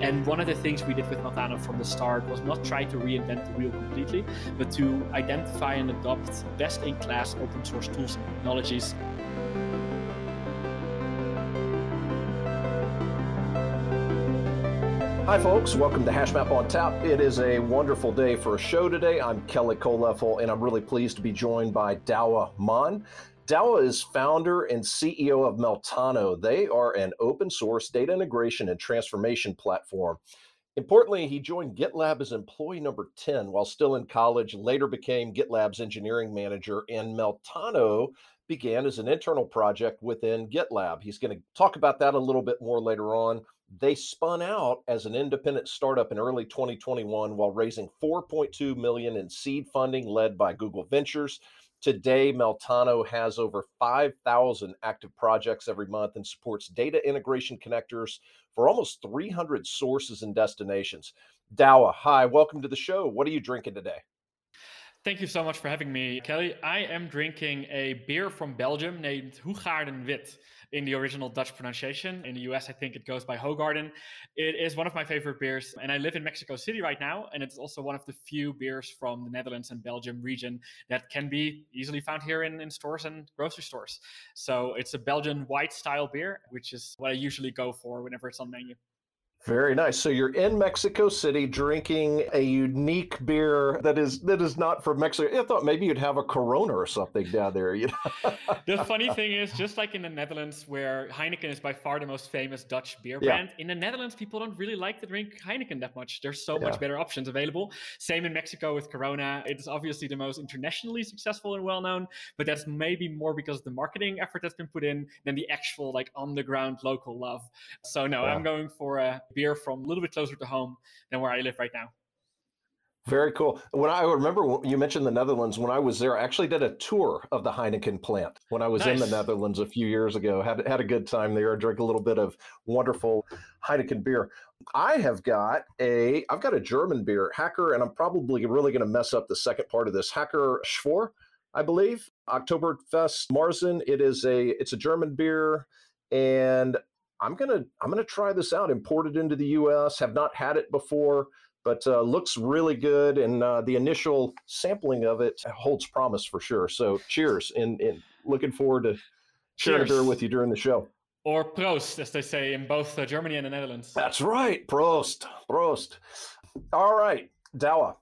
And one of the things we did with Meltano from the start was not try to reinvent the wheel completely, but to identify and adopt best in class open source tools and technologies Hi, folks. Welcome to HashMap on Tap. It is a wonderful day for a show today. I'm Kelly Koleffel, and I'm really pleased to be joined by Douwe Maan. Douwe is founder and CEO of Meltano. They are an open source data integration and transformation platform. Importantly, he joined GitLab as employee number 10 while still in college, later became GitLab's engineering manager, and Meltano began as an internal project within GitLab. He's going to talk about that a little bit more later on. They spun out as an independent startup in early 2021 while raising 4.2 million in seed funding led by Google Ventures. Today, Meltano has over 5,000 active projects every month and supports data integration connectors for almost 300 sources and destinations. Douwe, hi, welcome to the show. What are you drinking today? Thank you so much for having me, Kelly. I am drinking a beer from Belgium named Hoegaarden Wit in the original Dutch pronunciation. In the US, I think it goes by Hogarden. It is one of my favorite beers, and I live in Mexico City right now, and it's also one of the few beers from the Netherlands and Belgium region that can be easily found here in, in stores and grocery stores. So it's a Belgian white style beer, which is what I usually go for whenever it's on menu. Very nice. So you're in Mexico City drinking a unique beer that is that is not from Mexico. I thought maybe you'd have a Corona or something down there. You know? the funny thing is, just like in the Netherlands, where Heineken is by far the most famous Dutch beer brand, yeah. in the Netherlands people don't really like to drink Heineken that much. There's so yeah. much better options available. Same in Mexico with Corona. It is obviously the most internationally successful and well known, but that's maybe more because of the marketing effort that's been put in than the actual like underground local love. So no, yeah. I'm going for a beer from a little bit closer to home than where I live right now. Very cool. When I remember you mentioned the Netherlands, when I was there, I actually did a tour of the Heineken plant when I was nice. in the Netherlands a few years ago. Had had a good time there. Drank a little bit of wonderful Heineken beer. I have got a I've got a German beer, Hacker, and I'm probably really going to mess up the second part of this. Hacker Pschorr, I believe. Oktoberfest Marzen. It is a it's a German beer, and I'm gonna I'm gonna try this out. Imported into the U.S. Have not had it before, but uh, looks really good. And uh, the initial sampling of it holds promise for sure. So cheers! And, and looking forward to sharing cheers. beer with you during the show. Or Prost, as they say in both uh, Germany and the Netherlands. That's right. Prost. Prost. All right, Douwe,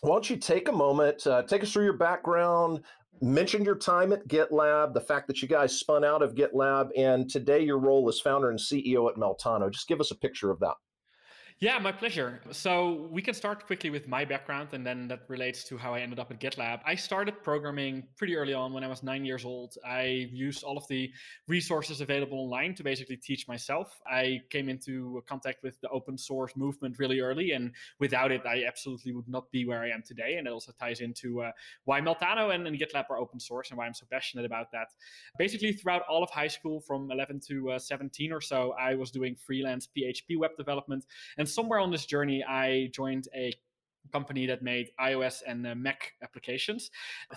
Why don't you take a moment, uh, take us through your background, mentioned your time at GitLab, the fact that you guys spun out of GitLab, and today your role as founder and CEO at Meltano. Just give us a picture of that. Yeah, my pleasure. So we can start quickly with my background, and then that relates to how I ended up at GitLab. I started programming pretty early on when I was nine years old. I used all of the resources available online to basically teach myself. I came into contact with the open source movement really early, and without it, I absolutely would not be where I am today. And it also ties into uh, why Meltano and, and, GitLab are open source and why I'm so passionate about that. Basically, throughout all of high school, from 11 to uh, 17 or so, I was doing freelance PHP web development and somewhere on this journey, I joined a company that made iOS and uh, Mac applications.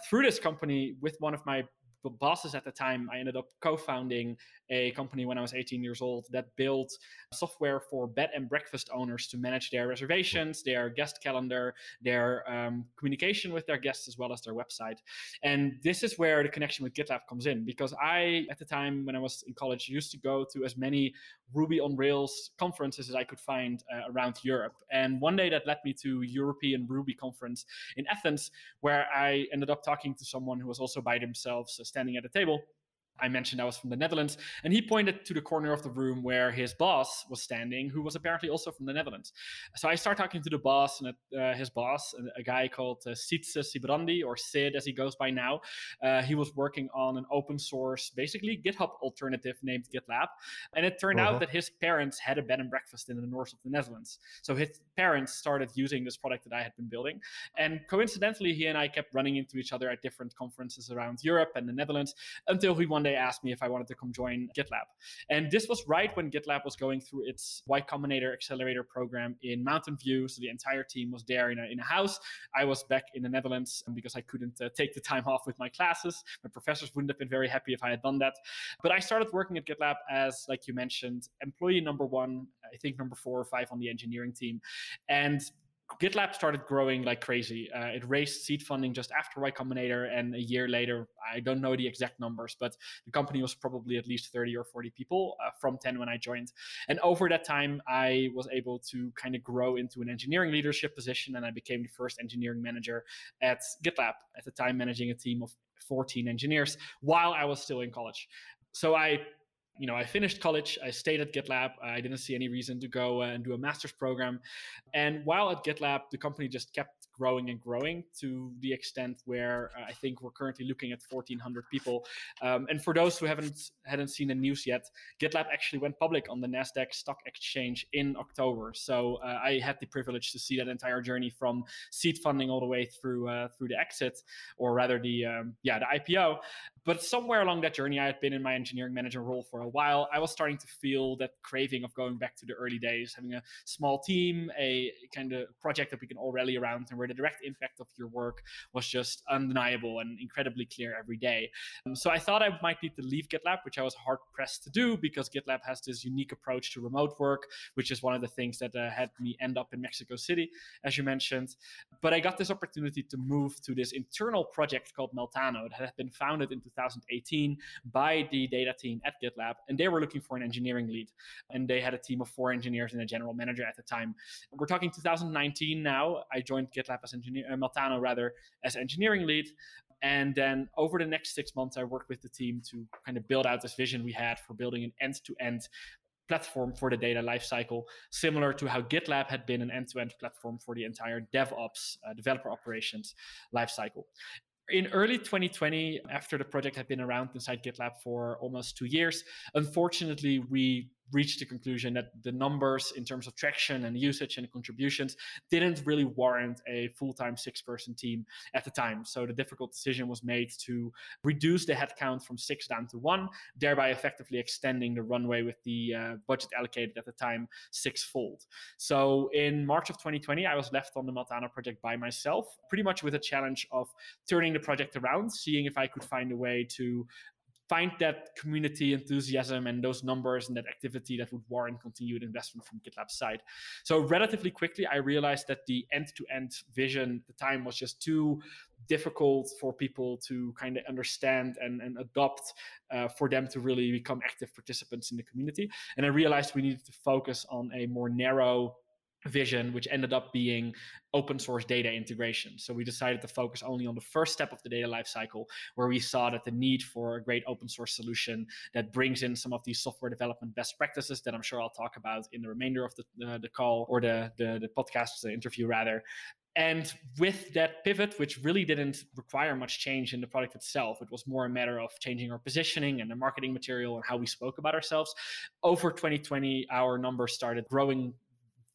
Through this company, with one of my bosses at the time, I ended up co founding a company when I was 18 years old that built software for bed and breakfast owners to manage their reservations, their guest calendar, their um, communication with their guests, as well as their website. And this is where the connection with GitLab comes in because I, at the time when I was in college, used to go to as many Ruby on Rails conferences as I could find uh, around Europe. And one day that led me to European Ruby conference in Athens, where I ended up talking to someone who was also by themselves uh, standing at a table I mentioned I was from the Netherlands, and he pointed to the corner of the room where his boss was standing, who was apparently also from the Netherlands. So I start talking to the boss and uh, his boss, a guy called uh, Sytse Sijbrandij, or Sid as he goes by now. Uh, he was working on an open source, basically GitHub alternative named GitLab, and it turned uh-huh. out that his parents had a bed and breakfast in the north of the Netherlands. So his parents started using this product that I had been building, and coincidentally, he and I kept running into each other at different conferences around Europe and the Netherlands until we one day asked me if I wanted to come join GitLab. And this was right when GitLab was going through its Y Combinator Accelerator program in Mountain View. So the entire team was there in a, in a house. I was back in the Netherlands because I couldn't uh, take the time off with my classes. My professors wouldn't have been very happy if I had done that. But I started working at GitLab as, like you mentioned, employee number one, I think number four or five on the engineering team. And GitLab started growing like crazy. Uh, it raised seed funding just after Y Combinator, and a year later, I don't know the exact numbers, but the company was probably at least 30 or 40 people uh, from 10 when I joined. And over that time, I was able to kind of grow into an engineering leadership position, and I became the first engineering manager at GitLab, at the time managing a team of 14 engineers while I was still in college. So I you know, I finished college. I stayed at GitLab. I didn't see any reason to go and do a master's program. And while at GitLab, the company just kept growing and growing to the extent where uh, I think we're currently looking at 1,400 people. Um, and for those who haven't hadn't seen the news yet, GitLab actually went public on the Nasdaq Stock Exchange in October. So uh, I had the privilege to see that entire journey from seed funding all the way through uh, through the exit, or rather the um, yeah the IPO. But somewhere along that journey, I had been in my engineering manager role for a while. I was starting to feel that craving of going back to the early days, having a small team, a kind of project that we can all rally around, and where the direct impact of your work was just undeniable and incredibly clear every day. Um, so I thought I might need to leave GitLab, which I was hard pressed to do because GitLab has this unique approach to remote work, which is one of the things that uh, had me end up in Mexico City, as you mentioned. But I got this opportunity to move to this internal project called Meltano that had been founded in 2018 by the data team at GitLab, and they were looking for an engineering lead. And they had a team of four engineers and a general manager at the time. We're talking 2019 now. I joined GitLab as engineer, uh, Meltano rather, as engineering lead. And then over the next six months, I worked with the team to kind of build out this vision we had for building an end to end platform for the data lifecycle, similar to how GitLab had been an end to end platform for the entire DevOps, uh, developer operations lifecycle in early 2020, after the project had been around inside GitLab for almost two years, unfortunately, we reached the conclusion that the numbers in terms of traction and usage and contributions didn't really warrant a full-time six-person team at the time. So the difficult decision was made to reduce the headcount from six down to one, thereby effectively extending the runway with the uh, budget allocated at the time sixfold. So in March of 2020, I was left on the Meltano project by myself, pretty much with a challenge of turning the project around, seeing if I could find a way to find that community enthusiasm and those numbers and that activity that would warrant continued investment from GitLab's side. So relatively quickly, I realized that the end-to-end vision at the time was just too difficult for people to kind of understand and, and adopt uh, for them to really become active participants in the community. And I realized we needed to focus on a more narrow vision, which ended up being open source data integration. So we decided to focus only on the first step of the data lifecycle, where we saw that the need for a great open source solution that brings in some of these software development best practices that I'm sure I'll talk about in the remainder of the, uh, the call or the, the, the podcast the interview rather. And with that pivot, which really didn't require much change in the product itself, it was more a matter of changing our positioning and the marketing material and how we spoke about ourselves. Over 2020, our numbers started growing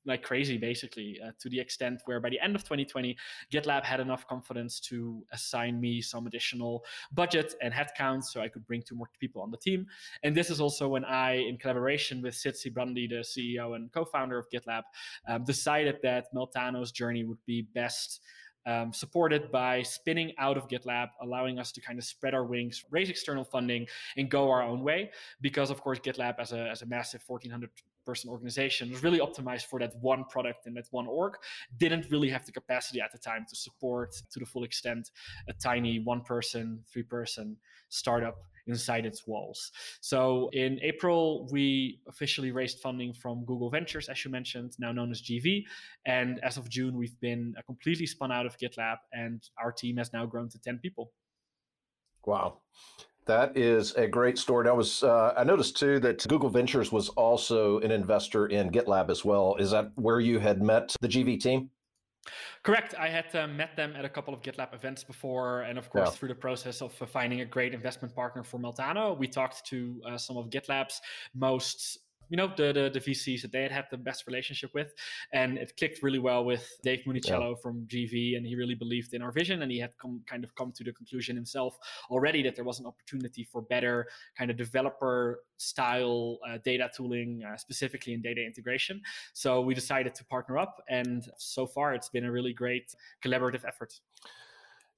like crazy basically uh, to the extent where by the end of 2020 gitlab had enough confidence to assign me some additional budget and headcount so i could bring two more people on the team and this is also when i in collaboration with sid sijbrandij the ceo and co-founder of gitlab um, decided that meltano's journey would be best um, supported by spinning out of GitLab, allowing us to kind of spread our wings, raise external funding, and go our own way. Because, of course, GitLab, as a, as a massive 1400 person organization was really optimized for that one product and that one org didn't really have the capacity at the time to support to the full extent a tiny one person three person startup inside its walls. So in april we officially raised funding from google ventures as you mentioned now known as gv and as of june we've been uh, completely spun out of gitlab and our team has now grown to 10 people. Wow that is a great story. I was uh, I noticed too that Google Ventures was also an investor in GitLab as well. Is that where you had met the GV team? Correct. I had uh, met them at a couple of GitLab events before, and of course, yeah. through the process of uh, finding a great investment partner for Meltano, we talked to uh, some of GitLab's most you know the, the, the VCs that they had had the best relationship with, and it clicked really well with Dave Munichiello yeah. from GV, and he really believed in our vision, and he had come kind of come to the conclusion himself already that there was an opportunity for better kind of developer style uh, data tooling, uh, specifically in data integration. So we decided to partner up, and so far it's been a really great collaborative effort.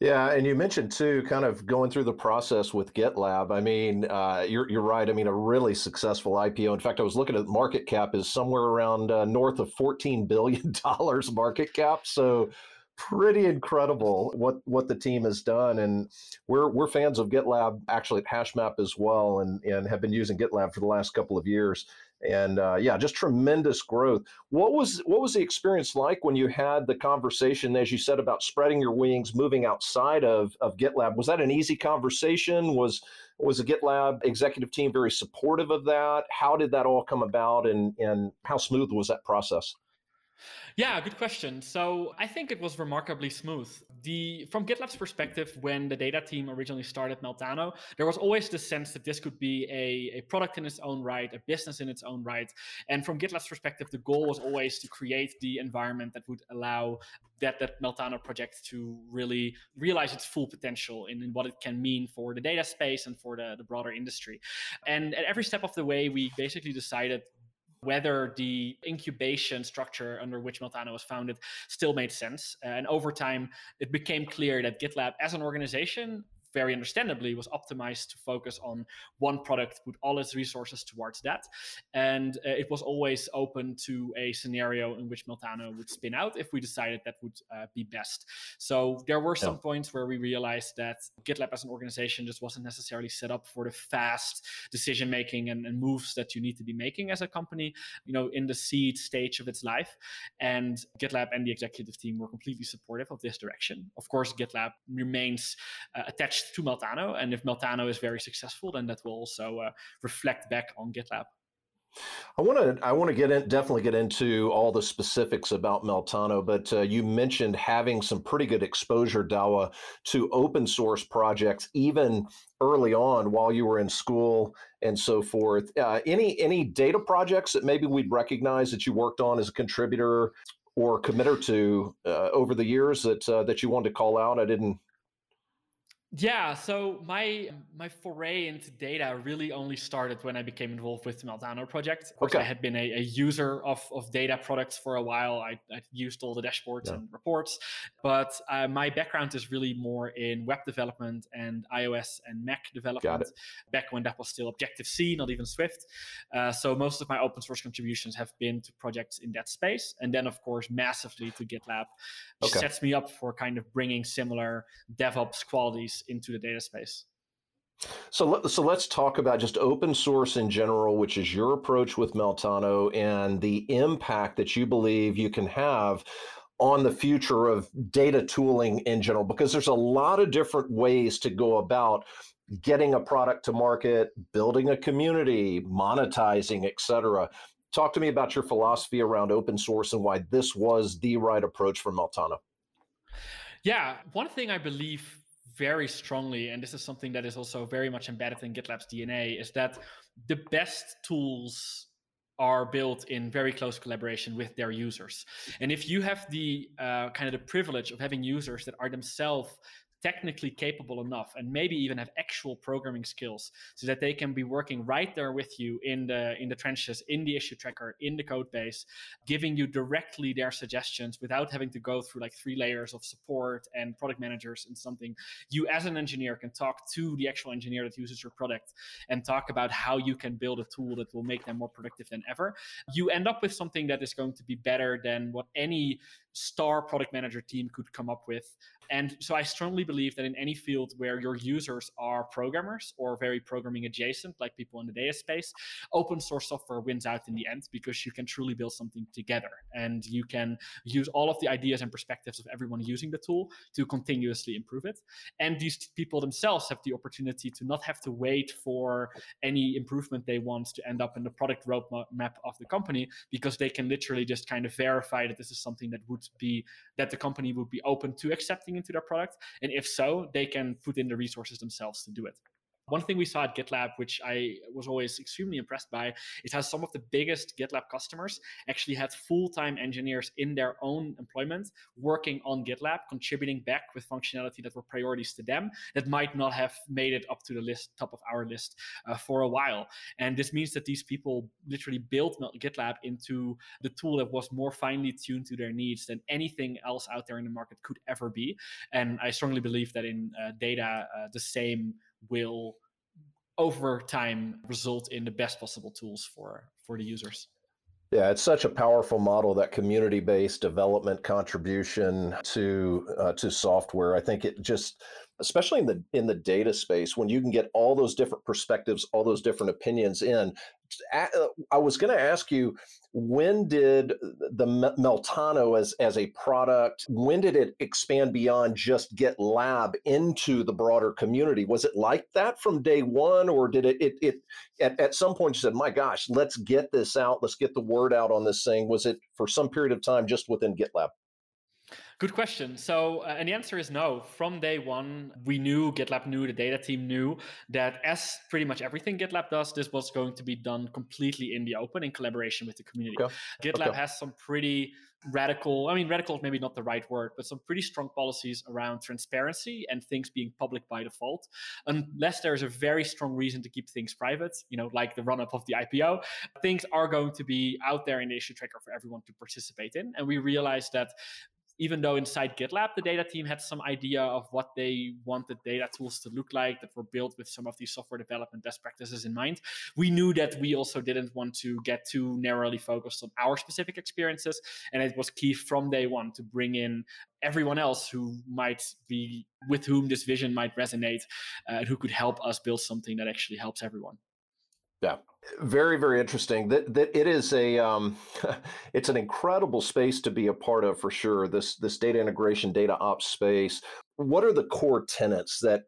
Yeah, and you mentioned too, kind of going through the process with GitLab. I mean, uh, you're you're right. I mean, a really successful IPO. In fact, I was looking at market cap is somewhere around uh, north of fourteen billion dollars market cap. So pretty incredible what what the team has done and we're we're fans of GitLab actually at HashMap as well and and have been using GitLab for the last couple of years and uh, yeah, just tremendous growth. What was what was the experience like when you had the conversation, as you said, about spreading your wings, moving outside of of GitLab? Was that an easy conversation? Was was the GitLab executive team very supportive of that? How did that all come about, and and how smooth was that process? Yeah, good question. So I think it was remarkably smooth. The from GitLab's perspective, when the data team originally started Meltano, there was always the sense that this could be a, a product in its own right, a business in its own right. And from GitLab's perspective, the goal was always to create the environment that would allow that that Meltano project to really realize its full potential in, in what it can mean for the data space and for the, the broader industry. And at every step of the way, we basically decided whether the incubation structure under which Meltano was founded still made sense. And over time, it became clear that GitLab as an organization very understandably was optimized to focus on one product, put all its resources towards that. And uh, it was always open to a scenario in which Meltano would spin out if we decided that would uh, be best. So there were some yeah. points where we realized that GitLab as an organization just wasn't necessarily set up for the fast decision making and, and moves that you need to be making as a company, you know, in the seed stage of its life. And GitLab and the executive team were completely supportive of this direction. Of course, GitLab remains uh, attached to Meltano. And if Meltano is very successful, then that will also uh, reflect back on GitLab. I want to I want to get in definitely get into all the specifics about Meltano, but uh, you mentioned having some pretty good exposure, Douwe, to open source projects even early on while you were in school and so forth. Uh, any any data projects that maybe we'd recognize that you worked on as a contributor or committer to uh, over the years that uh, that you wanted to call out? I didn't yeah, so my my foray into data really only started when I became involved with the Meltano project. Of course, okay. I had been a, a, user of, of data products for a while. I, I used all the dashboards yeah. and reports, but uh, my background is really more in web development and iOS and Mac development. Back when that was still Objective C, not even Swift. Uh, so most of my open source contributions have been to projects in that space, and then of course massively to GitLab, which okay. sets me up for kind of bringing similar DevOps qualities into the data space. So, let, so let's talk about just open source in general, which is your approach with Meltano and the impact that you believe you can have on the future of data tooling in general, because there's a lot of different ways to go about getting a product to market, building a community, monetizing, et cetera. Talk to me about your philosophy around open source and why this was the right approach for Meltano. Yeah, one thing I believe very strongly, and this is something that is also very much embedded in GitLab's DNA, is that the best tools are built in very close collaboration with their users. And if you have the uh, kind of the privilege of having users that are themselves technically capable enough and maybe even have actual programming skills so that they can be working right there with you in the in the trenches in the issue tracker in the code base giving you directly their suggestions without having to go through like three layers of support and product managers and something you as an engineer can talk to the actual engineer that uses your product and talk about how you can build a tool that will make them more productive than ever you end up with something that is going to be better than what any star product manager team could come up with. And so I strongly believe that in any field where your users are programmers or very programming adjacent, like people in the data space, open source software wins out in the end because you can truly build something together and you can use all of the ideas and perspectives of everyone using the tool to continuously improve it. And these people themselves have the opportunity to not have to wait for any improvement they want to end up in the product roadmap of the company because they can literally just kind of verify that this is something that would be that the company would be open to accepting into their product? And if so, they can put in the resources themselves to do it. One thing we saw at GitLab, which I was always extremely impressed by, is how some of the biggest GitLab customers actually had full time engineers in their own employment working on GitLab, contributing back with functionality that were priorities to them that might not have made it up to the list, top of our list uh, for a while. And this means that these people literally built GitLab into the tool that was more finely tuned to their needs than anything else out there in the market could ever be. And I strongly believe that in uh, data, uh, the same will over time result in the best possible tools for for the users yeah, it's such a powerful model that community-based development contribution to uh, to software. I think it just, especially in the in the data space, when you can get all those different perspectives, all those different opinions in, Uh, I was going to ask you, when did the Meltano as as a product, when did it expand beyond just GitLab into the broader community? Was it like that from day one, or did it it, it at, at some point you said, my gosh, let's get this out, let's get the word out on this thing? Was it for some period of time just within GitLab? Good question. So, uh, and the answer is no. From day one, we knew, GitLab knew, the data team knew that as pretty much everything GitLab does, this was going to be done completely in the open in collaboration with the community. Okay. GitLab okay. has some pretty radical, I mean, radical is maybe not the right word, but some pretty strong policies around transparency and things being public by default. Unless there's a very strong reason to keep things private, you know, like the run up of the IPO, things are going to be out there in the issue tracker for everyone to participate in. And we realized that even though inside GitLab, the data team had some idea of what they wanted data tools to look like that were built with some of these software development best practices in mind, we knew that we also didn't want to get too narrowly focused on our specific experiences. And it was key from day one to bring in everyone else who might be with whom this vision might resonate, uh, who could help us build something that actually helps everyone. Yeah, very very interesting. That that it is a um, it's an incredible space to be a part of for sure. This this data integration, data ops space. What are the core tenets that?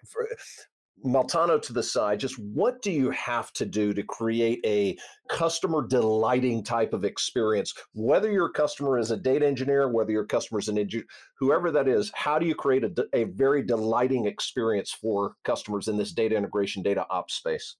Meltano to the side, just what do you have to do to create a customer delighting type of experience? Whether your customer is a data engineer, whether your customer is an engineer, whoever that is, how do you create a, a very delighting experience for customers in this data integration, data ops space?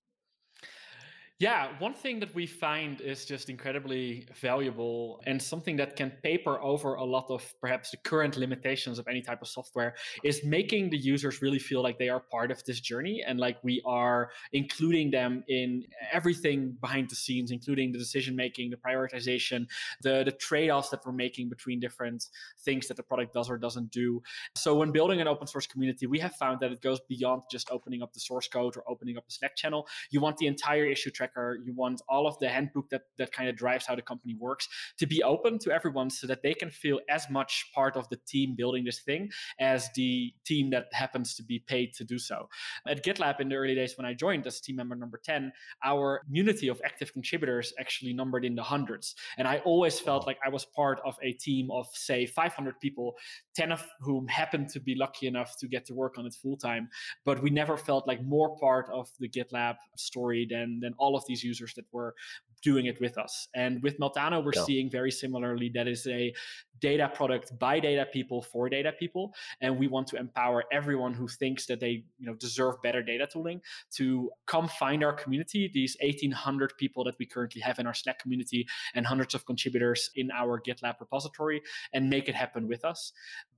Yeah, one thing that we find is just incredibly valuable and something that can paper over a lot of perhaps the current limitations of any type of software is making the users really feel like they are part of this journey and like we are including them in everything behind the scenes, including the decision making, the prioritization, the, the trade offs that we're making between different things that the product does or doesn't do. So, when building an open source community, we have found that it goes beyond just opening up the source code or opening up a Slack channel. You want the entire issue tracker. You want all of the handbook that that kind of drives how the company works to be open to everyone, so that they can feel as much part of the team building this thing as the team that happens to be paid to do so. At GitLab in the early days when I joined as team member number ten, our community of active contributors actually numbered in the hundreds, and I always felt like I was part of a team of say 500 people, 10 of whom happened to be lucky enough to get to work on it full time, but we never felt like more part of the GitLab story than than all of these users that were doing it with us. And with Meltano, we're yeah. seeing very similarly that is a data product by data people for data people. And we want to empower everyone who thinks that they you know deserve better data tooling to come find our community, these 1800 people that we currently have in our Slack community and hundreds of contributors in our GitLab repository and make it happen with us.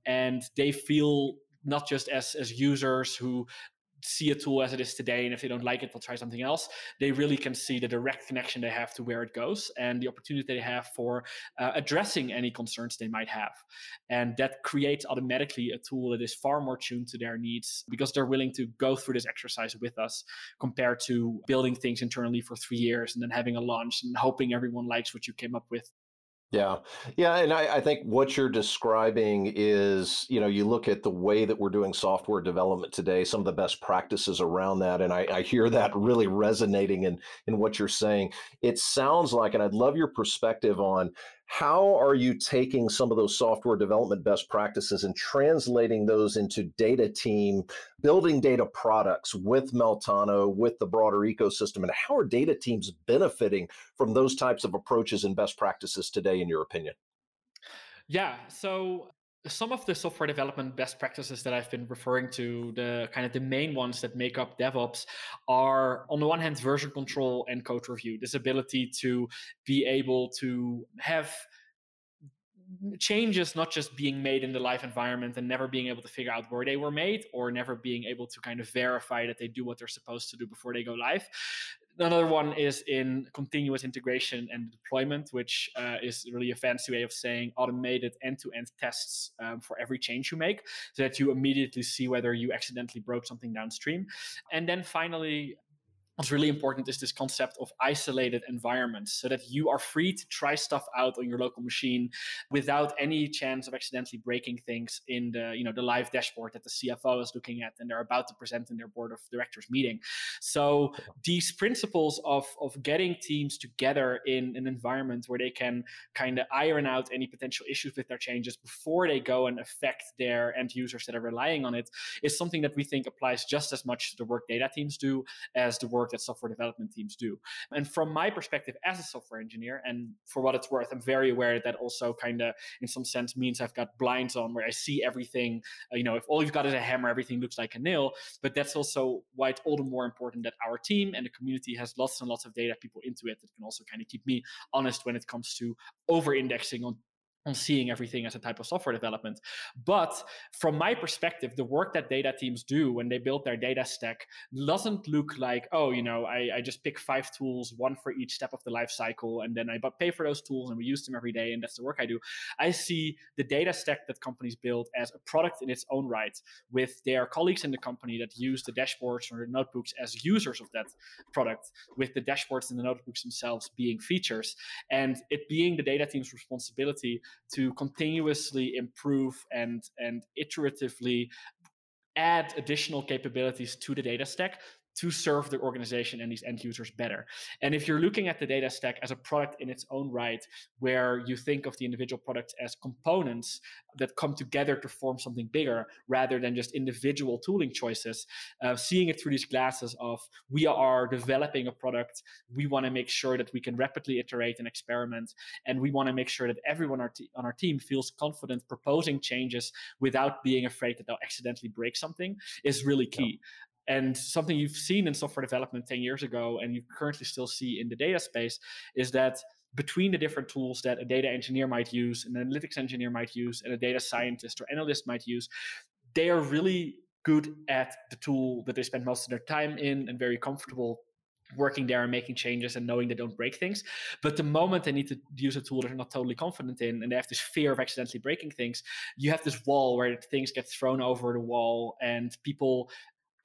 And they feel not just as as users who see a tool as it is today and if they don't like it they'll try something else. They really can see the direct connection they have to where it goes and the opportunity they have for uh, addressing any concerns they might have. And that creates automatically a tool that is far more tuned to their needs because they're willing to go through this exercise with us compared to building things internally for three years and then having a launch and hoping everyone likes what you came up with yeah. Yeah. And I, I, think what you're describing is, you know, you look at the way that we're doing software development today, some of the best practices around that. And I, I hear that really resonating in, in what you're saying. It sounds like, and I'd love your perspective on how are you taking some of those software development best practices and translating those into data team, building data products with Meltano, with the broader ecosystem? And how are data teams benefiting from those types of approaches and best practices today, in your opinion? Yeah. So some of the software development best practices that I've been referring to, the kind of the main ones that make up DevOps, are on the one hand version control and code review. This ability to be able to have changes not just being made in the live environment and never being able to figure out where they were made or never being able to kind of verify that they do what they're supposed to do before they go live Another one is in continuous integration and deployment, which uh, is really a fancy way of saying automated end to end tests um, for every change you make so that you immediately see whether you accidentally broke something downstream. And then finally, what's really important is this concept of isolated environments so that you are free to try stuff out on your local machine without any chance of accidentally breaking things in the you know the live dashboard that the cfo is looking at and they're about to present in their board of directors meeting. So these principles of of getting teams together in an environment where they can kind of iron out any potential issues with their changes before they go and affect their end users that are relying on it is something that we think applies just as much to the work data teams do as the work work that software development teams do. And from my perspective as a software engineer, and for what it's worth, I'm very aware that also kind of in some sense means I've got blinds on where I see everything. Uh, you know, if all you've got is a hammer, everything looks like a nail. But that's also why it's all the more important that our team and the community has lots and lots of data people into it that can also kind of keep me honest when it comes to over indexing on on seeing everything as a type of software development. But from my perspective, the work that data teams do when they build their data stack doesn't look like, oh, you know, I, I just pick five tools, one for each step of the life cycle, and then I pay for those tools and we use them every day, and that's the work I do. I see the data stack that companies build as a product in its own right, with their colleagues in the company that use the dashboards or the notebooks as users of that product, with the dashboards and the notebooks themselves being features, and it being the data team's responsibility to continuously improve and and iteratively add additional capabilities to the data stack to serve the organization and these end users better. And if you're looking at the data stack as a product in its own right, where you think of the individual products as components that come together to form something bigger rather than just individual tooling choices, uh, seeing it through these glasses of we are developing a product, we want to make sure that we can rapidly iterate and experiment, and we want to make sure that everyone on our team feels confident proposing changes without being afraid that they'll accidentally break something is really key. And something you've seen in software development 10 years ago, and you currently still see in the data space, is that between the different tools that a data engineer might use, an analytics engineer might use, and a data scientist or analyst might use, they are really good at the tool that they spend most of their time in and very comfortable working there and making changes and knowing they don't break things. But the moment they need to use a tool that they're not totally confident in and they have this fear of accidentally breaking things, you have this wall where things get thrown over the wall and people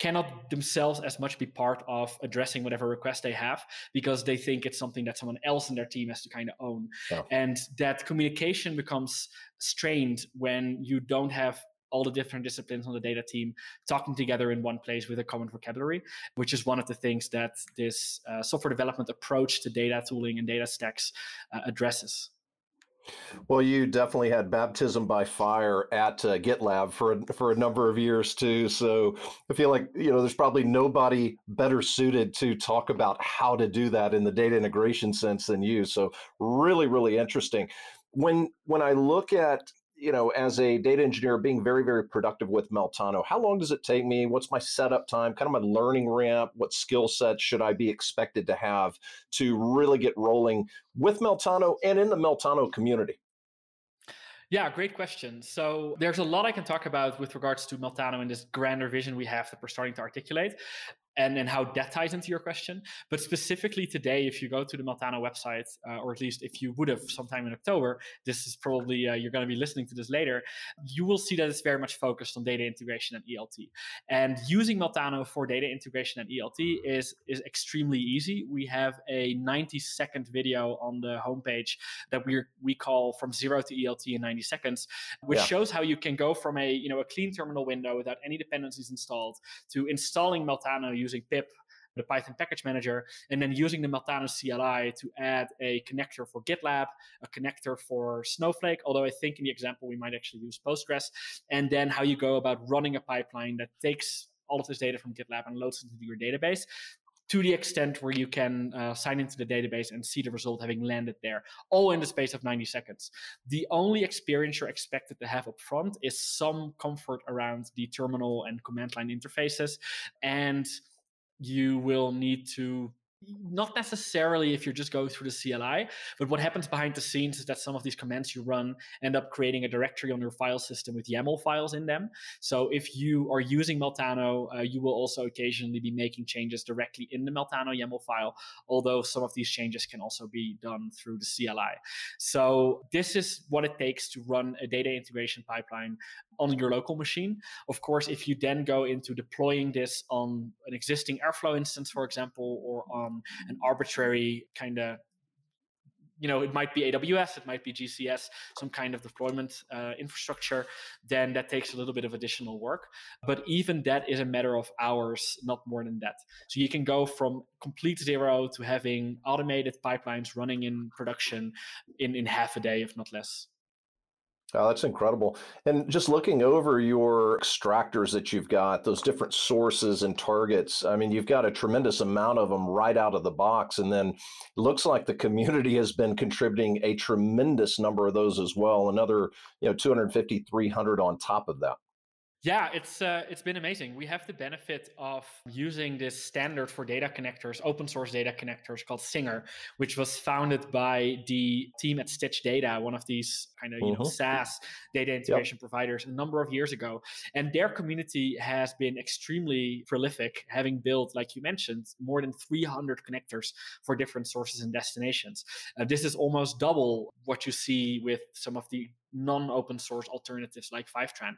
cannot themselves as much be part of addressing whatever request they have because they think it's something that someone else in their team has to kind of own. Yeah. And that communication becomes strained when you don't have all the different disciplines on the data team talking together in one place with a common vocabulary, which is one of the things that this uh, software development approach to data tooling and data stacks uh, addresses. Well, you definitely had baptism by fire at uh, GitLab for a, for a number of years too. So I feel like you know there's probably nobody better suited to talk about how to do that in the data integration sense than you. So really, really interesting. When when I look at you know, as a data engineer, being very, very productive with Meltano, how long does it take me? What's my setup time? Kind of my learning ramp? What skill sets should I be expected to have to really get rolling with Meltano and in the Meltano community? Yeah, great question. So there's a lot I can talk about with regards to Meltano and this grander vision we have that we're starting to articulate and and how that ties into your question. But specifically today, if you go to the Meltano website, uh, or at least if you would have sometime in October, this is probably uh, you're going to be listening to this later. You will see that it's very much focused on data integration and ELT. And using Meltano for data integration and ELT is is extremely easy. We have a 90 second video on the homepage that we we call from zero to ELT in 90 seconds, which yeah. shows how you can go from a you know a clean terminal window without any dependencies installed to installing Meltano using pip the Python package manager, and then using the Meltano CLI to add a connector for GitLab, a connector for Snowflake, although I think in the example we might actually use Postgres, and then how you go about running a pipeline that takes all of this data from GitLab and loads it into your database to the extent where you can uh, sign into the database and see the result having landed there, all in the space of 90 seconds. The only experience you're expected to have up front is some comfort around the terminal and command line interfaces. And you will need to not necessarily if you're just going through the CLI, but what happens behind the scenes is that some of these commands you run end up creating a directory on your file system with YAML files in them. So if you are using Meltano, uh, you will also occasionally be making changes directly in the Meltano YAML file, although some of these changes can also be done through the CLI. So this is what it takes to run a data integration pipeline on your local machine. Of course, if you then go into deploying this on an existing Airflow instance, for example, or on an arbitrary kind of you know it might be aws it might be gcs some kind of deployment uh, infrastructure then that takes a little bit of additional work. But even that is a matter of hours not more than that. So you can go from complete zero to having automated pipelines running in production in in half a day if not less Oh, that's incredible. And just looking over your extractors that you've got, those different sources and targets, I mean, you've got a tremendous amount of them right out of the box. And then it looks like the community has been contributing a tremendous number of those as well, another, you know, 250, 300 on top of that. Yeah, it's uh, it's been amazing. We have the benefit of using this standard for data connectors, open source data connectors called Singer, which was founded by the team at Stitch Data, one of these kind of you mm-hmm. know SaaS data integration yep. providers, a number of years ago. And their community has been extremely prolific, having built, like you mentioned, more than 300 connectors for different sources and destinations. Uh, this is almost double what you see with some of the non-open source alternatives like Fivetran.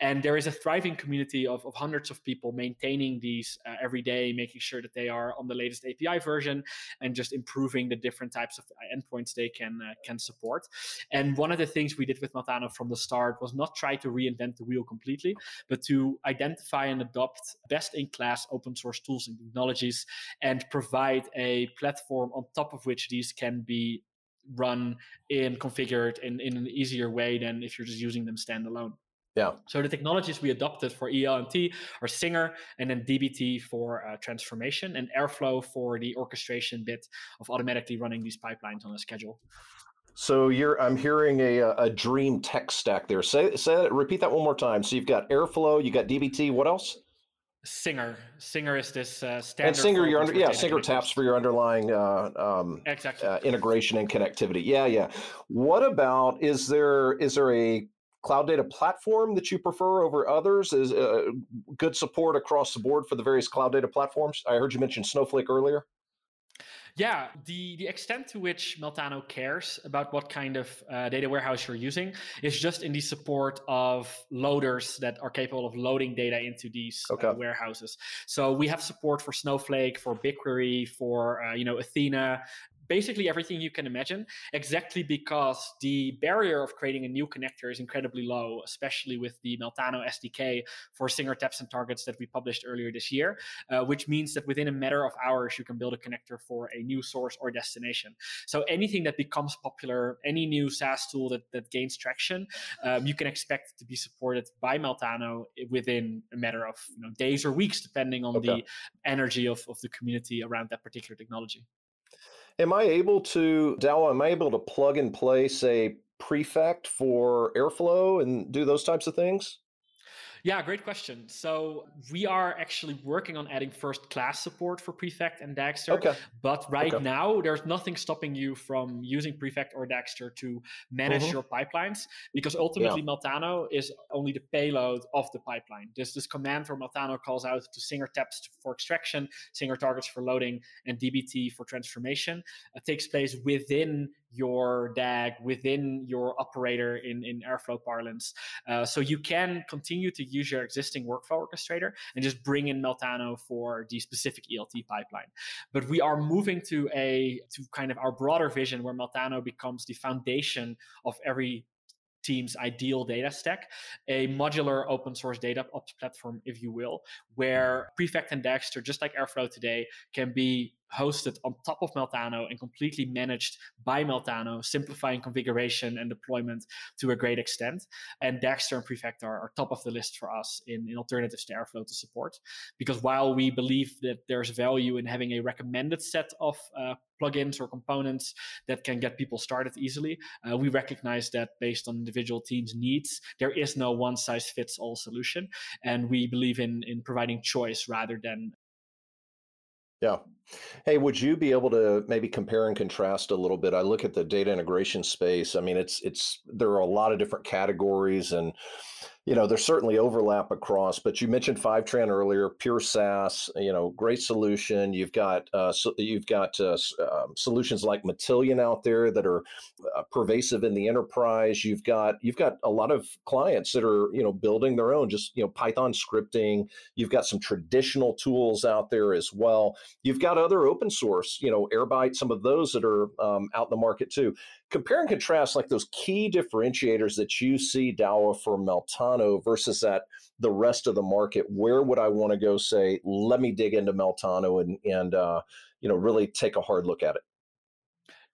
And there is a thriving community of, of hundreds of people maintaining these uh, every day, making sure that they are on the latest API version and just improving the different types of endpoints they can uh, can support. And one of the things we did with Meltano from the start was not try to reinvent the wheel completely, but to identify and adopt best-in-class open source tools and technologies and provide a platform on top of which these can be run and configured in, in an easier way than if you're just using them standalone. Yeah. So the technologies we adopted for ELMT are Singer and then DBT for uh, transformation and Airflow for the orchestration bit of automatically running these pipelines on a schedule. So you're I'm hearing a a dream tech stack there. Say say that repeat that one more time. So you've got Airflow, you got DBT, what else? Singer. Singer is this uh, standard. And Singer, your under, yeah, Singer taps for your underlying uh, um, exactly. uh, integration and connectivity. Yeah, yeah. What about is there is there a cloud data platform that you prefer over others? Is uh, good support across the board for the various cloud data platforms? I heard you mention Snowflake earlier. Yeah, the, the extent to which Meltano cares about what kind of uh, data warehouse you're using is just in the support of loaders that are capable of loading data into these uh, okay. uh, warehouses. So we have support for Snowflake, for BigQuery, for uh, you know Athena, basically everything you can imagine, exactly because the barrier of creating a new connector is incredibly low, especially with the Meltano SDK for Singer taps and targets that we published earlier this year, uh, which means that within a matter of hours, you can build a connector for a new source or destination. So anything that becomes popular, any new SaaS tool that, that gains traction, um, you can expect to be supported by Meltano within a matter of you know, days or weeks, depending on okay. the energy of, of the community around that particular technology. Am I able to, Douwe, am I able to plug and play, say, Prefect for Airflow and do those types of things? Yeah, great question. So we are actually working on adding first class support for Prefect and Dagster. Okay. But right okay. now, there's nothing stopping you from using Prefect or Dagster to manage mm-hmm. your pipelines because ultimately yeah. Meltano is only the payload of the pipeline. This this command where Meltano calls out to Singer taps for extraction, Singer targets for loading, and DBT for transformation. It takes place within your DAG within your operator in, in Airflow parlance. Uh, so you can continue to use your existing workflow orchestrator and just bring in Meltano for the specific ELT pipeline. But we are moving to a to kind of our broader vision where Meltano becomes the foundation of every team's ideal data stack, a modular open source data ops platform, if you will, where Prefect and Dagster, just like Airflow today, can be hosted on top of Meltano and completely managed by Meltano, simplifying configuration and deployment to a great extent. And Dagster and Prefect are, are top of the list for us in, in alternatives to Airflow to support. Because while we believe that there's value in having a recommended set of uh, plugins or components that can get people started easily. Uh, we recognize that based on individual teams' needs, there is no one size fits all solution. And we believe in, in providing choice rather than. Yeah. Hey, would you be able to maybe compare and contrast a little bit? I look at the data integration space. I mean, it's it's there are a lot of different categories and you know, there's certainly overlap across, but you mentioned Fivetran earlier, pure SaaS, you know, great solution. You've got uh, so you've got uh, um, solutions like Matillion out there that are uh, pervasive in the enterprise. You've got you've got a lot of clients that are you know building their own, just you know, Python scripting. You've got some traditional tools out there as well. You've got other open source, you know, Airbyte, some of those that are um, out in the market too compare and contrast like those key differentiators that you see Douwe for Meltano versus that the rest of the market. Where would I want to go? Say, let me dig into Meltano and and uh, you know really take a hard look at it.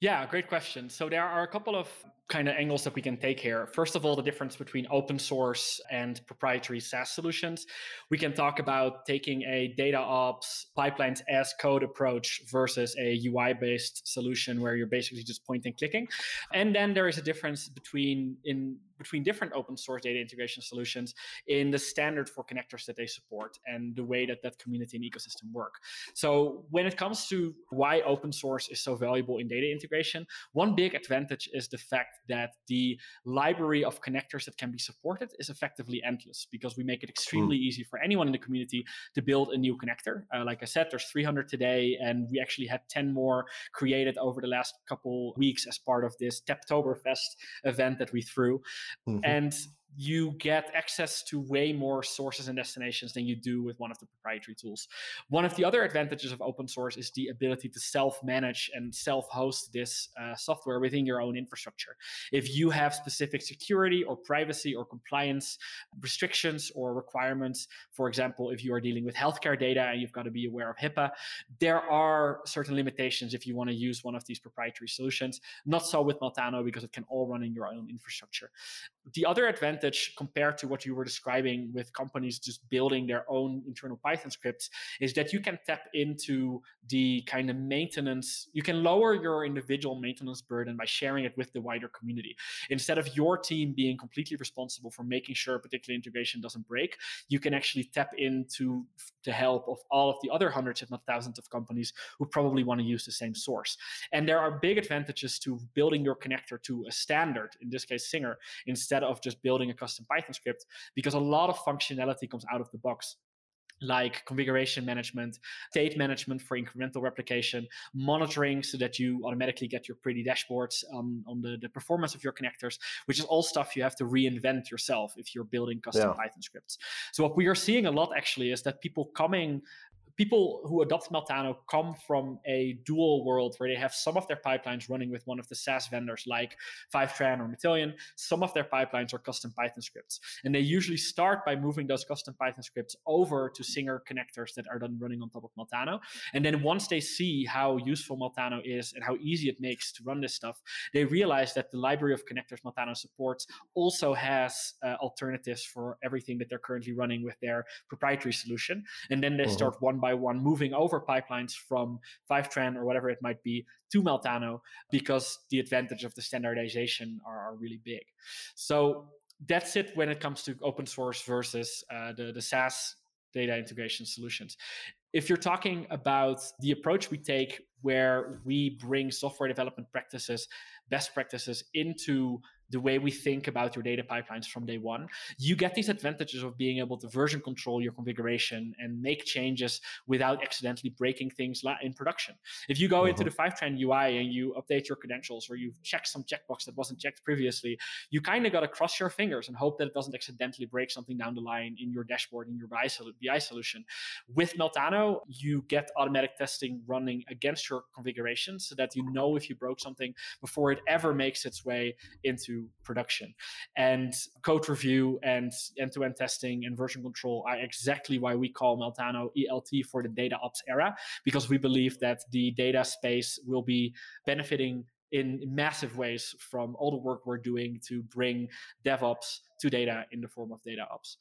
Yeah, great question. So there are a couple of kind of angles that we can take here. First of all, the difference between open source and proprietary SaaS solutions. We can talk about taking a data ops pipelines as code approach versus a UI based solution where you're basically just point and clicking. And then there is a difference between in between different open source data integration solutions in the standard for connectors that they support and the way that that community and ecosystem work. So when it comes to why open source is so valuable in data integration, one big advantage is the fact that the library of connectors that can be supported is effectively endless because we make it extremely mm. easy for anyone in the community to build a new connector. Uh, like I said, there's 300 today, and we actually had 10 more created over the last couple weeks as part of this Taptoberfest event that we threw. Mm-hmm. And you get access to way more sources and destinations than you do with one of the proprietary tools. One of the other advantages of open source is the ability to self manage and self host this uh, software within your own infrastructure. If you have specific security or privacy or compliance restrictions or requirements, for example, if you are dealing with healthcare data and you've got to be aware of HIPAA, there are certain limitations if you want to use one of these proprietary solutions. Not so with Meltano because it can all run in your own infrastructure. The other advantage advantage compared to what you were describing with companies just building their own internal Python scripts is that you can tap into the kind of maintenance. You can lower your individual maintenance burden by sharing it with the wider community. Instead of your team being completely responsible for making sure a particular integration doesn't break, you can actually tap into the help of all of the other hundreds, if not thousands, of companies who probably want to use the same source. And there are big advantages to building your connector to a standard, in this case, Singer, instead of just building a custom Python script, because a lot of functionality comes out of the box like configuration management, state management for incremental replication, monitoring so that you automatically get your pretty dashboards on, on the, the performance of your connectors, which is all stuff you have to reinvent yourself if you're building custom yeah. Python scripts. So what we are seeing a lot actually is that people coming people who adopt Meltano come from a dual world where they have some of their pipelines running with one of the SaaS vendors like Fivetran or Matillion. Some of their pipelines are custom Python scripts. And they usually start by moving those custom Python scripts over to Singer connectors that are then running on top of Meltano. And then once they see how useful Meltano is and how easy it makes to run this stuff, they realize that the library of connectors Meltano supports also has uh, alternatives for everything that they're currently running with their proprietary solution. And then they uh-huh. start one by one moving over pipelines from Fivetran or whatever it might be to Meltano because the advantage of the standardization are, are really big. So that's it when it comes to open source versus uh, the, the SaaS data integration solutions. If you're talking about the approach we take where we bring software development practices, best practices into the way we think about your data pipelines from day one, you get these advantages of being able to version control your configuration and make changes without accidentally breaking things in production. If you go uh-huh. into the Fivetran UI and you update your credentials or you check some checkbox that wasn't checked previously, you kind of got to cross your fingers and hope that it doesn't accidentally break something down the line in your dashboard in your BI solution. With Meltano, you get automatic testing running against your configuration so that you know if you broke something before it ever makes its way into production. And code review and end to end testing and version control are exactly why we call Meltano ELT for the data ops era, because we believe that the data space will be benefiting in massive ways from all the work we're doing to bring DevOps to data in the form of data ops.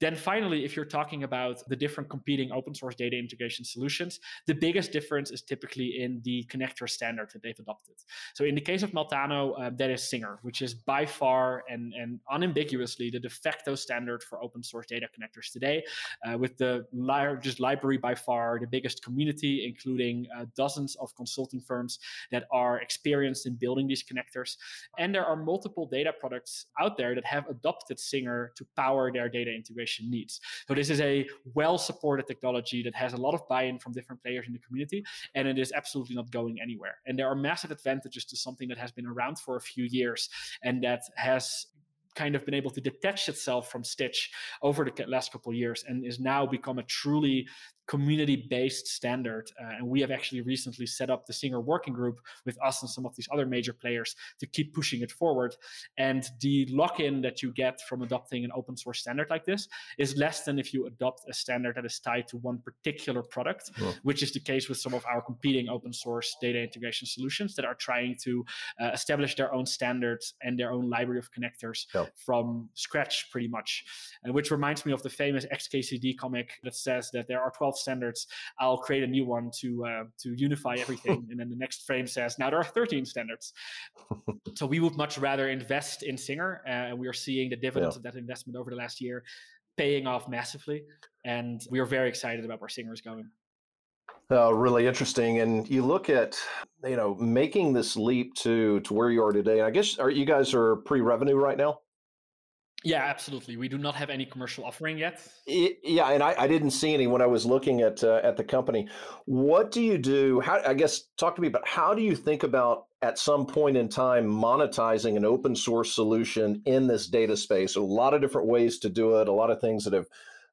Then finally, if you're talking about the different competing open source data integration solutions, the biggest difference is typically in the connector standard that they've adopted. So in the case of Meltano, uh, that is Singer, which is by far and, and unambiguously the de facto standard for open source data connectors today, uh, with the largest library by far, the biggest community, including uh, dozens of consulting firms that are experienced in building these connectors. And there are multiple data products out there that have adopted Singer to power their data integration needs. So this is a well-supported technology that has a lot of buy-in from different players in the community, and it is absolutely not going anywhere. And there are massive advantages to something that has been around for a few years and that has kind of been able to detach itself from Stitch over the last couple years and is now become a truly community based standard. Uh, and we have actually recently set up the Singer working group with us and some of these other major players to keep pushing it forward. And the lock in that you get from adopting an open source standard like this is less than if you adopt a standard that is tied to one particular product, yeah. which is the case with some of our competing open source data integration solutions that are trying to uh, establish their own standards and their own library of connectors yeah. from scratch, pretty much. And which reminds me of the famous XKCD comic that says that there are 12 standards, I'll create a new one to uh, to unify everything. and then the next frame says, now there are 13 standards. so we would much rather invest in Singer, uh, and we are seeing the dividends yeah. of that investment over the last year paying off massively. And we are very excited about where Singer is going. Uh, really interesting. And you look at, you know, making this leap to to where you are today. I guess are you guys are pre-revenue right now? Yeah, absolutely. We do not have any commercial offering yet. Yeah, and I, I didn't see any when I was looking at uh, at the company. What do you do? How I guess talk to me about how do you think about at some point in time monetizing an open source solution in this data space? A lot of different ways to do it. A lot of things that have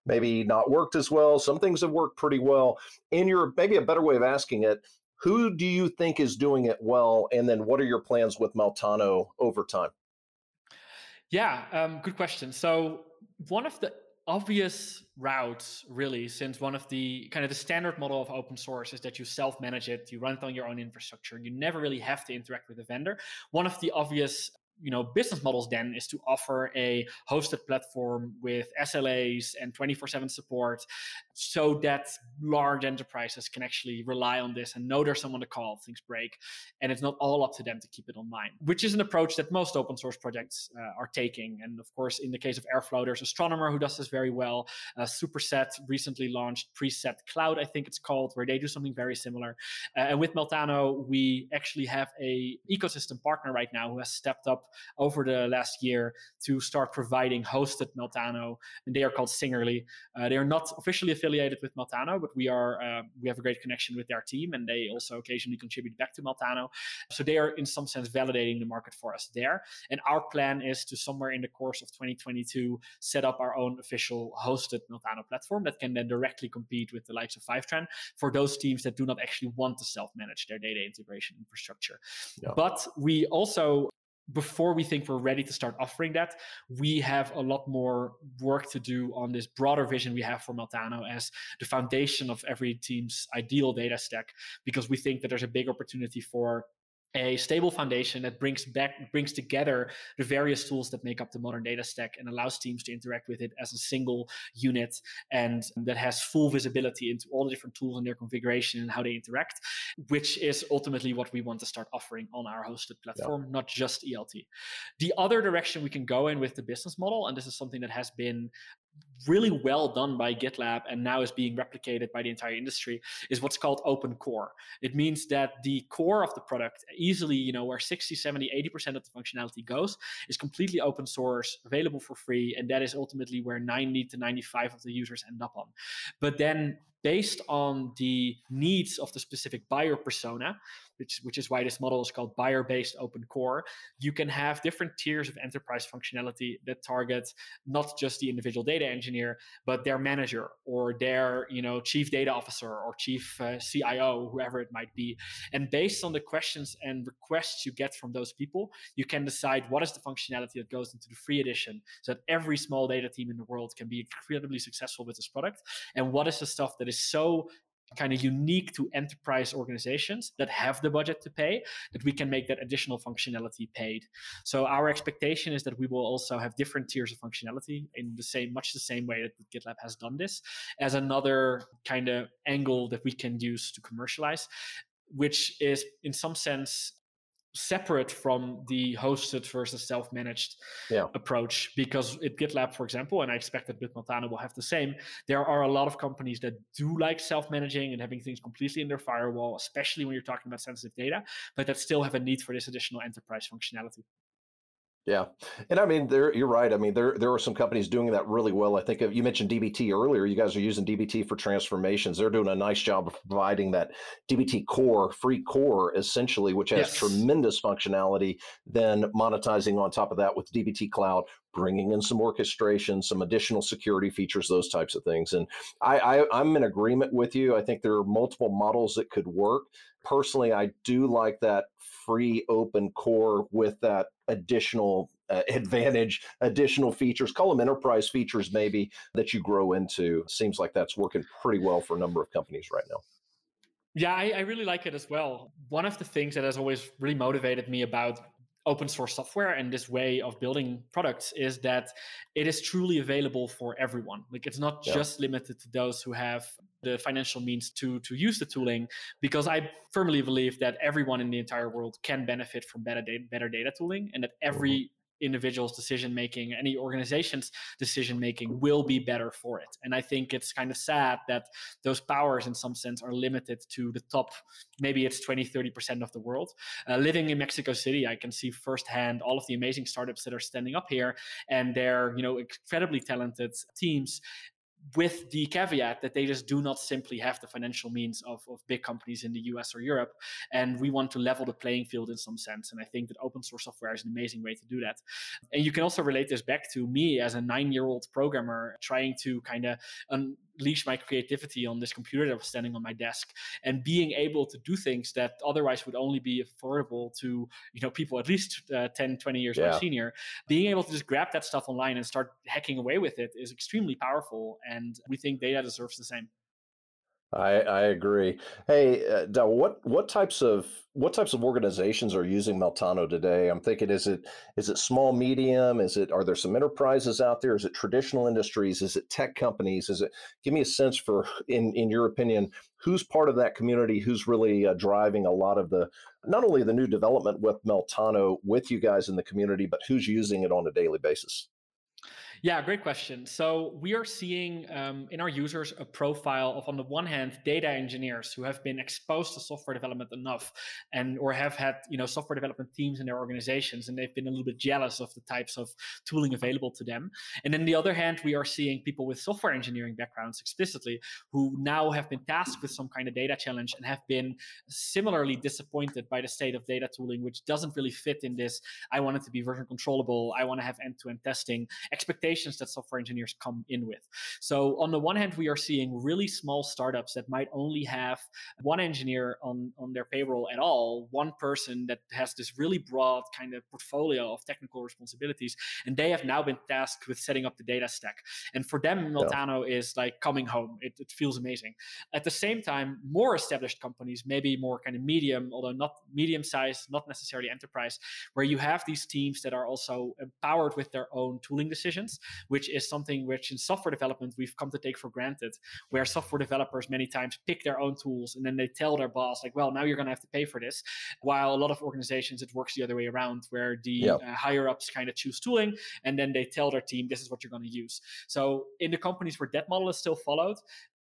maybe not worked as well. Some things have worked pretty well. In your maybe a better way of asking it, who do you think is doing it well, and then what are your plans with Meltano over time? Yeah, um, good question. So one of the obvious routes really since one of the kind of the standard model of open source is that you self-manage it you run it on your own infrastructure you never really have to interact with a vendor one of the obvious you know business models then is to offer a hosted platform with SLAs and 24/7 support so that large enterprises can actually rely on this and know there's someone to call if things break. And it's not all up to them to keep it online which is an approach that most open source projects uh, are taking. And of course in the case of Airflow there's Astronomer who does this very well uh, Superset recently launched Preset Cloud I think it's called where they do something very similar. Uh, and with Meltano we actually have a ecosystem partner right now who has stepped up over the last year to start providing hosted Meltano, and they are called Singerly. Uh, they are not officially affiliated with Meltano, but we are uh, we have a great connection with their team, and they also occasionally contribute back to Meltano. So they are in some sense validating the market for us there. And our plan is to somewhere in the course of 2022 set up our own official hosted Meltano platform that can then directly compete with the likes of Fivetran for those teams that do not actually want to self-manage their data integration infrastructure. Yeah. But we also before we think we're ready to start offering that, we have a lot more work to do on this broader vision we have for Meltano as the foundation of every team's ideal data stack, because we think that there's a big opportunity for a stable foundation that brings back brings together the various tools that make up the modern data stack and allows teams to interact with it as a single unit and that has full visibility into all the different tools and their configuration and how they interact which is ultimately what we want to start offering on our hosted platform yeah. not just elt the other direction we can go in with the business model and this is something that has been really well done by GitLab and now is being replicated by the entire industry is what's called open core. It means that the core of the product, easily, you know, where 60, 70, 80% of the functionality goes, is completely open source, available for free, and that is ultimately where 90 to 95 of the users end up on. But then based on the needs of the specific buyer persona which, which is why this model is called buyer based open core. You can have different tiers of enterprise functionality that target not just the individual data engineer, but their manager or their you know chief data officer or chief uh, CIO, whoever it might be. And based on the questions and requests you get from those people, you can decide what is the functionality that goes into the free edition so that every small data team in the world can be incredibly successful with this product. And what is the stuff that is so kind of unique to enterprise organizations that have the budget to pay that we can make that additional functionality paid. So our expectation is that we will also have different tiers of functionality in the same much the same way that gitlab has done this as another kind of angle that we can use to commercialize which is in some sense separate from the hosted versus self-managed yeah. approach because at gitlab for example and i expect that with meltano will have the same there are a lot of companies that do like self-managing and having things completely in their firewall especially when you're talking about sensitive data but that still have a need for this additional enterprise functionality yeah, and I mean, there you're right. I mean, there there are some companies doing that really well. I think you mentioned DBT earlier. You guys are using DBT for transformations. They're doing a nice job of providing that DBT core, free core, essentially, which has yes. tremendous functionality. Then monetizing on top of that with DBT Cloud, bringing in some orchestration, some additional security features, those types of things. And I, I I'm in agreement with you. I think there are multiple models that could work. Personally, I do like that free open core with that additional uh, advantage, additional features, call them enterprise features maybe that you grow into. Seems like that's working pretty well for a number of companies right now. Yeah, I, I really like it as well. One of the things that has always really motivated me about open source software and this way of building products is that it is truly available for everyone like it's not yeah. just limited to those who have the financial means to to use the tooling because i firmly believe that everyone in the entire world can benefit from better data, better data tooling and that every mm-hmm individual's decision making, any organization's decision making will be better for it. And I think it's kind of sad that those powers, in some sense, are limited to the top, maybe it's 20, 30% of the world. Uh, living in Mexico City, I can see firsthand all of the amazing startups that are standing up here and they're, you know, incredibly talented teams with the caveat that they just do not simply have the financial means of, of big companies in the US or Europe. And we want to level the playing field in some sense. And I think that open source software is an amazing way to do that. And you can also relate this back to me as a nine year old programmer trying to kind of unleash my creativity on this computer that was standing on my desk and being able to do things that otherwise would only be affordable to you know people at least uh, 10 20 years yeah. senior being able to just grab that stuff online and start hacking away with it is extremely powerful and we think data deserves the same I, I agree. Hey, uh, what what types of what types of organizations are using Meltano today? I'm thinking, is it is it small, medium? Is it are there some enterprises out there? Is it traditional industries? Is it tech companies? Is it? Give me a sense for, in in your opinion, who's part of that community? Who's really uh, driving a lot of the not only the new development with Meltano with you guys in the community, but who's using it on a daily basis? Yeah, great question. So we are seeing um, in our users a profile of, on the one hand, data engineers who have been exposed to software development enough, and or have had you know software development teams in their organizations, and they've been a little bit jealous of the types of tooling available to them. And then the other hand, we are seeing people with software engineering backgrounds explicitly who now have been tasked with some kind of data challenge and have been similarly disappointed by the state of data tooling, which doesn't really fit in this. I want it to be version controllable. I want to have end-to-end testing expectations expectations that software engineers come in with. So on the one hand, we are seeing really small startups that might only have one engineer on, on their payroll at all, one person that has this really broad kind of portfolio of technical responsibilities. And they have now been tasked with setting up the data stack. And for them, Meltano yeah. is like coming home. It, it feels amazing. At the same time, more established companies, maybe more kind of medium, although not medium sized, not necessarily enterprise, where you have these teams that are also empowered with their own tooling decisions which is something which in software development we've come to take for granted, where software developers many times pick their own tools and then they tell their boss, like, well, now you're going to have to pay for this. While a lot of organizations, it works the other way around, where the yep. uh, higher ups kind of choose tooling and then they tell their team, this is what you're going to use. So in the companies where that model is still followed,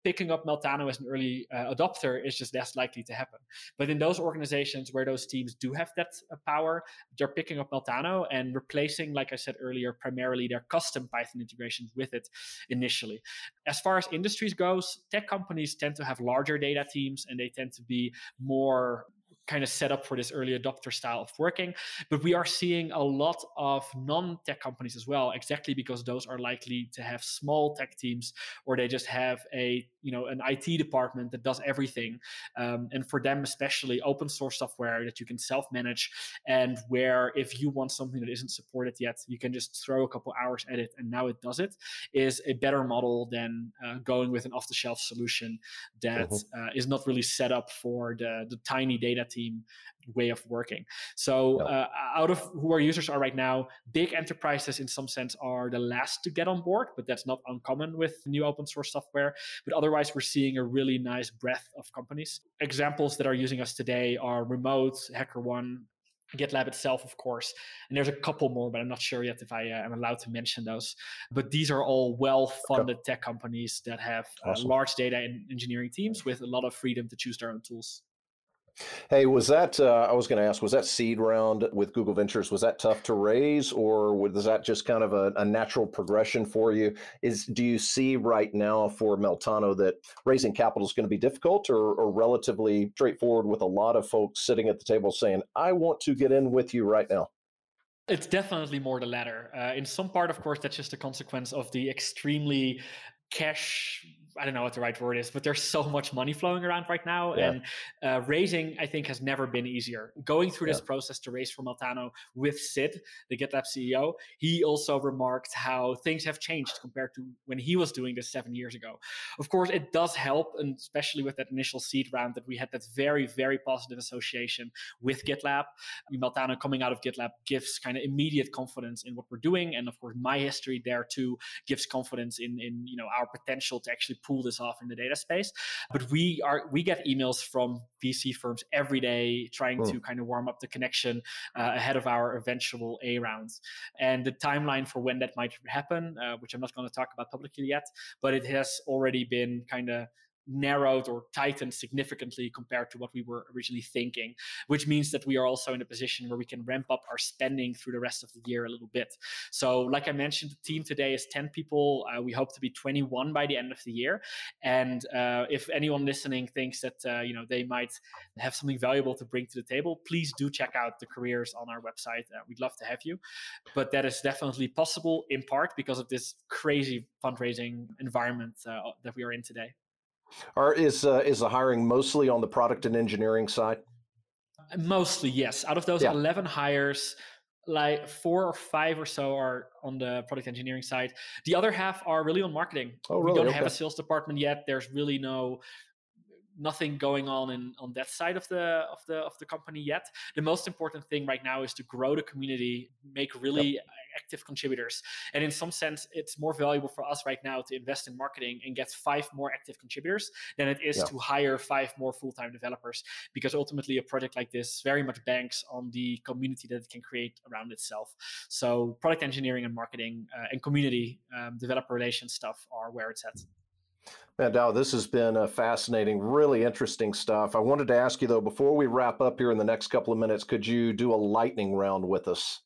picking up Meltano as an early uh, adopter is just less likely to happen. But in those organizations where those teams do have that uh, power, they're picking up Meltano and replacing, like I said earlier, primarily their custom Python integrations with it initially. As far as industries goes, tech companies tend to have larger data teams and they tend to be more kind of set up for this early adopter style of working. But we are seeing a lot of non-tech companies as well, exactly because those are likely to have small tech teams or they just have a you know an IT department that does everything. Um, and for them, especially open source software that you can self-manage and where if you want something that isn't supported yet, you can just throw a couple hours at it and now it does it, is a better model than uh, going with an off-the-shelf solution that mm-hmm. uh, is not really set up for the the tiny data team way of working. So, yep. uh, out of who our users are right now, big enterprises in some sense are the last to get on board, but that's not uncommon with new open source software. But otherwise, we're seeing a really nice breadth of companies. Examples that are using us today are Remote, HackerOne, GitLab itself, of course. And there's a couple more, but I'm not sure yet if I uh, am allowed to mention those. But these are all well funded tech companies that have uh, awesome. large data and engineering teams with a lot of freedom to choose their own tools. Hey, was that, uh, I was going to ask, was that seed round with Google Ventures, was that tough to raise or was that just kind of a, a natural progression for you? Is Do you see right now for Meltano that raising capital is going to be difficult or, or relatively straightforward with a lot of folks sitting at the table saying, I want to get in with you right now? It's definitely more the latter. Uh, in some part, of course, that's just a consequence of the extremely cash I don't know what the right word is, but there's so much money flowing around right now, yeah. and uh, raising I think has never been easier. Going through yeah. this process to raise for Meltano with Sid, the GitLab CEO, he also remarked how things have changed compared to when he was doing this seven years ago. Of course, it does help, and especially with that initial seed round that we had that very very positive association with GitLab. Meltano coming out of GitLab gives kind of immediate confidence in what we're doing, and of course my history there too gives confidence in in you know our potential to actually pull this off in the data space. But we are we get emails from VC firms every day trying to kind of warm up the connection uh, ahead of our eventual A rounds. And the timeline for when that might happen, uh, which I'm not going to talk about publicly yet, but it has already been kind of narrowed or tightened significantly compared to what we were originally thinking, which means that we are also in a position where we can ramp up our spending through the rest of the year a little bit. So, like I mentioned, the team today is 10 people. Uh, we hope to be 21 by the end of the year. And uh, if anyone listening thinks that uh, you know they might have something valuable to bring to the table, please do check out the careers on our website. Uh, we'd love to have you. But that is definitely possible in part because of this crazy fundraising environment uh, that we are in today. Or is uh, is the hiring mostly on the product and engineering side? Mostly, yes. Out of those yeah. eleven hires, like four or five or so are on the product engineering side. The other half are really on marketing. Oh, really? We don't okay. have a sales department yet. There's really no nothing going on in on that side of the of the of the company yet. The most important thing right now is to grow the community, make really yep. Active contributors. And in some sense, it's more valuable for us right now to invest in marketing and get five more active contributors than it is yep. to hire five more full-time developers because ultimately a project like this very much banks on the community that it can create around itself. So product engineering and marketing uh, and community um, developer relations stuff are where it's at. Man, Douwe, this has been a fascinating, really interesting stuff. I wanted to ask you though, before we wrap up here in the next couple of minutes, could you do a lightning round with us?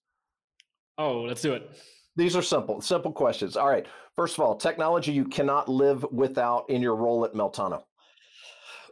Oh, let's do it. These are simple, simple questions. All right. First of all, technology you cannot live without in your role at Meltano.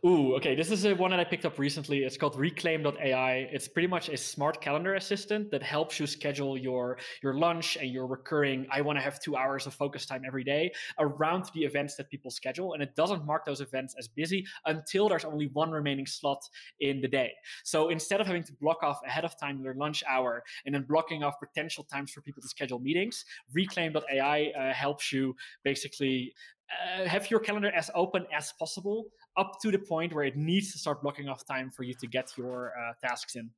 Ooh, okay. This is a one that I picked up recently. It's called Reclaim.ai. It's pretty much a smart calendar assistant that helps you schedule your your lunch and your recurring. I want to have two hours of focus time every day around the events that people schedule, and it doesn't mark those events as busy until there's only one remaining slot in the day. So instead of having to block off ahead of time their lunch hour and then blocking off potential times for people to schedule meetings, Reclaim.ai uh, helps you basically uh, have your calendar as open as possible up to the point where it needs to start blocking off time for you to get your uh, tasks in.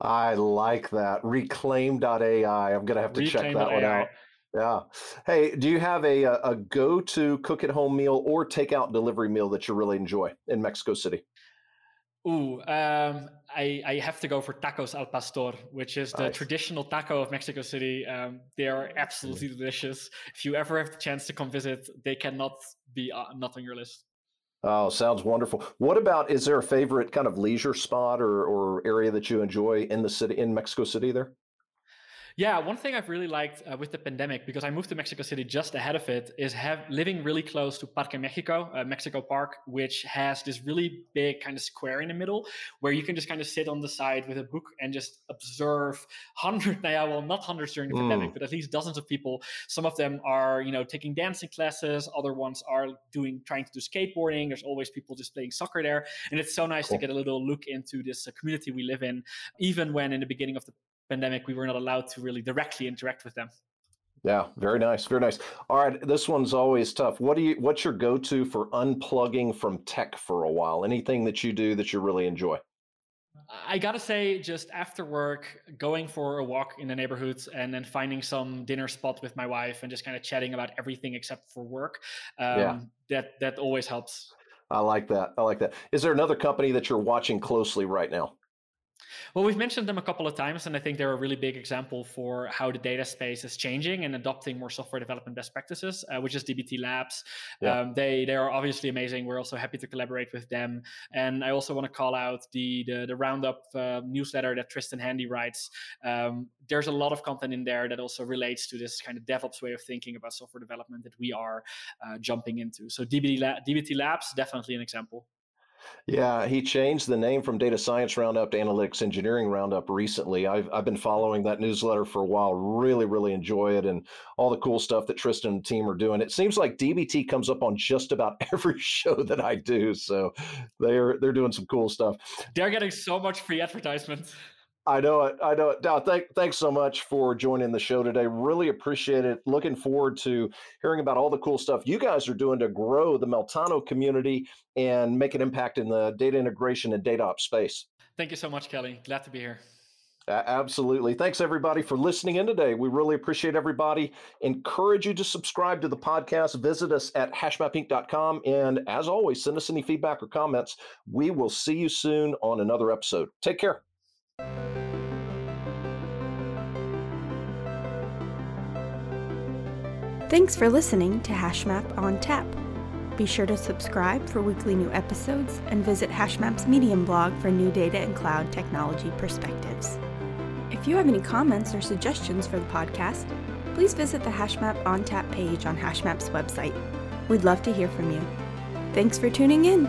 I like that. Reclaim.ai. I'm going to have to Reclaim. check that AI. one out. Yeah. Hey, do you have a, a go to cook at home meal or takeout delivery meal that you really enjoy in Mexico City? Ooh, um, I, I have to go for tacos al pastor, which is the Nice. traditional taco of Mexico City. Um, they are absolutely delicious. If you ever have the chance to come visit, they cannot be uh, not on your list. Oh, sounds wonderful. What about, is there a favorite kind of leisure spot or, or area that you enjoy in the city, in Mexico City there? Yeah, one thing I've really liked uh, with the pandemic, because I moved to Mexico City just ahead of it, is have living really close to Parque Mexico, uh, Mexico Park, which has this really big kind of square in the middle where you can just kind of sit on the side with a book and just observe hundreds, Now, well, not hundreds during the pandemic, Mm, but at least dozens of people. Some of them are, you know, taking dancing classes. Other ones are doing, trying to do skateboarding. There's always people just playing soccer there. And it's so nice to get a little look into this uh, community we live in, even when in the beginning of the pandemic, we were not allowed to really directly interact with them. Yeah, very nice, very nice. All right, this one's always tough. What do you, what's your go-to for unplugging from tech for a while? Anything that you do that you really enjoy? I gotta say, just after work, going for a walk in the neighborhoods and then finding some dinner spot with my wife and just kind of chatting about everything except for work, Yeah, um, that that always helps. I like that. I like that. Is there another company that you're watching closely right now? Well, we've mentioned them a couple of times, and I think they're a really big example for how the data space is changing and adopting more software development best practices, uh, which is DBT Labs. Yeah. Um, they they are obviously amazing. We're also happy to collaborate with them, and I also want to call out the the, the Roundup uh, newsletter that Tristan Handy writes. Um, there's a lot of content in there that also relates to this kind of DevOps way of thinking about software development that we are uh, jumping into. So DBT, La- DBT Labs definitely an example. Yeah, he changed the name from Data Science Roundup to Analytics Engineering Roundup recently. I've I've been following that newsletter for a while. Really, really enjoy it and all the cool stuff that Tristan and team are doing. It seems like DBT comes up on just about every show that I do. So they're they're doing some cool stuff. They're getting so much free advertisement. I know it. I know it. Douwe, thank, thanks so much for joining the show today. Really appreciate it. Looking forward to hearing about all the cool stuff you guys are doing to grow the Meltano community and make an impact in the data integration and data ops space. Thank you so much, Kelly. Glad to be here. Absolutely. Thanks everybody for listening in today. We really appreciate everybody. Encourage you to subscribe to the podcast. Visit us at hashmapinc.com. And as always, send us any feedback or comments. We will see you soon on another episode. Take care. Thanks for listening to HashMap on Tap. Be sure to subscribe for weekly new episodes and visit HashMap's Medium blog for new data and cloud technology perspectives. If you have any comments or suggestions for the podcast, please visit the HashMap on Tap page on HashMap's website. We'd love to hear from you. Thanks for tuning in.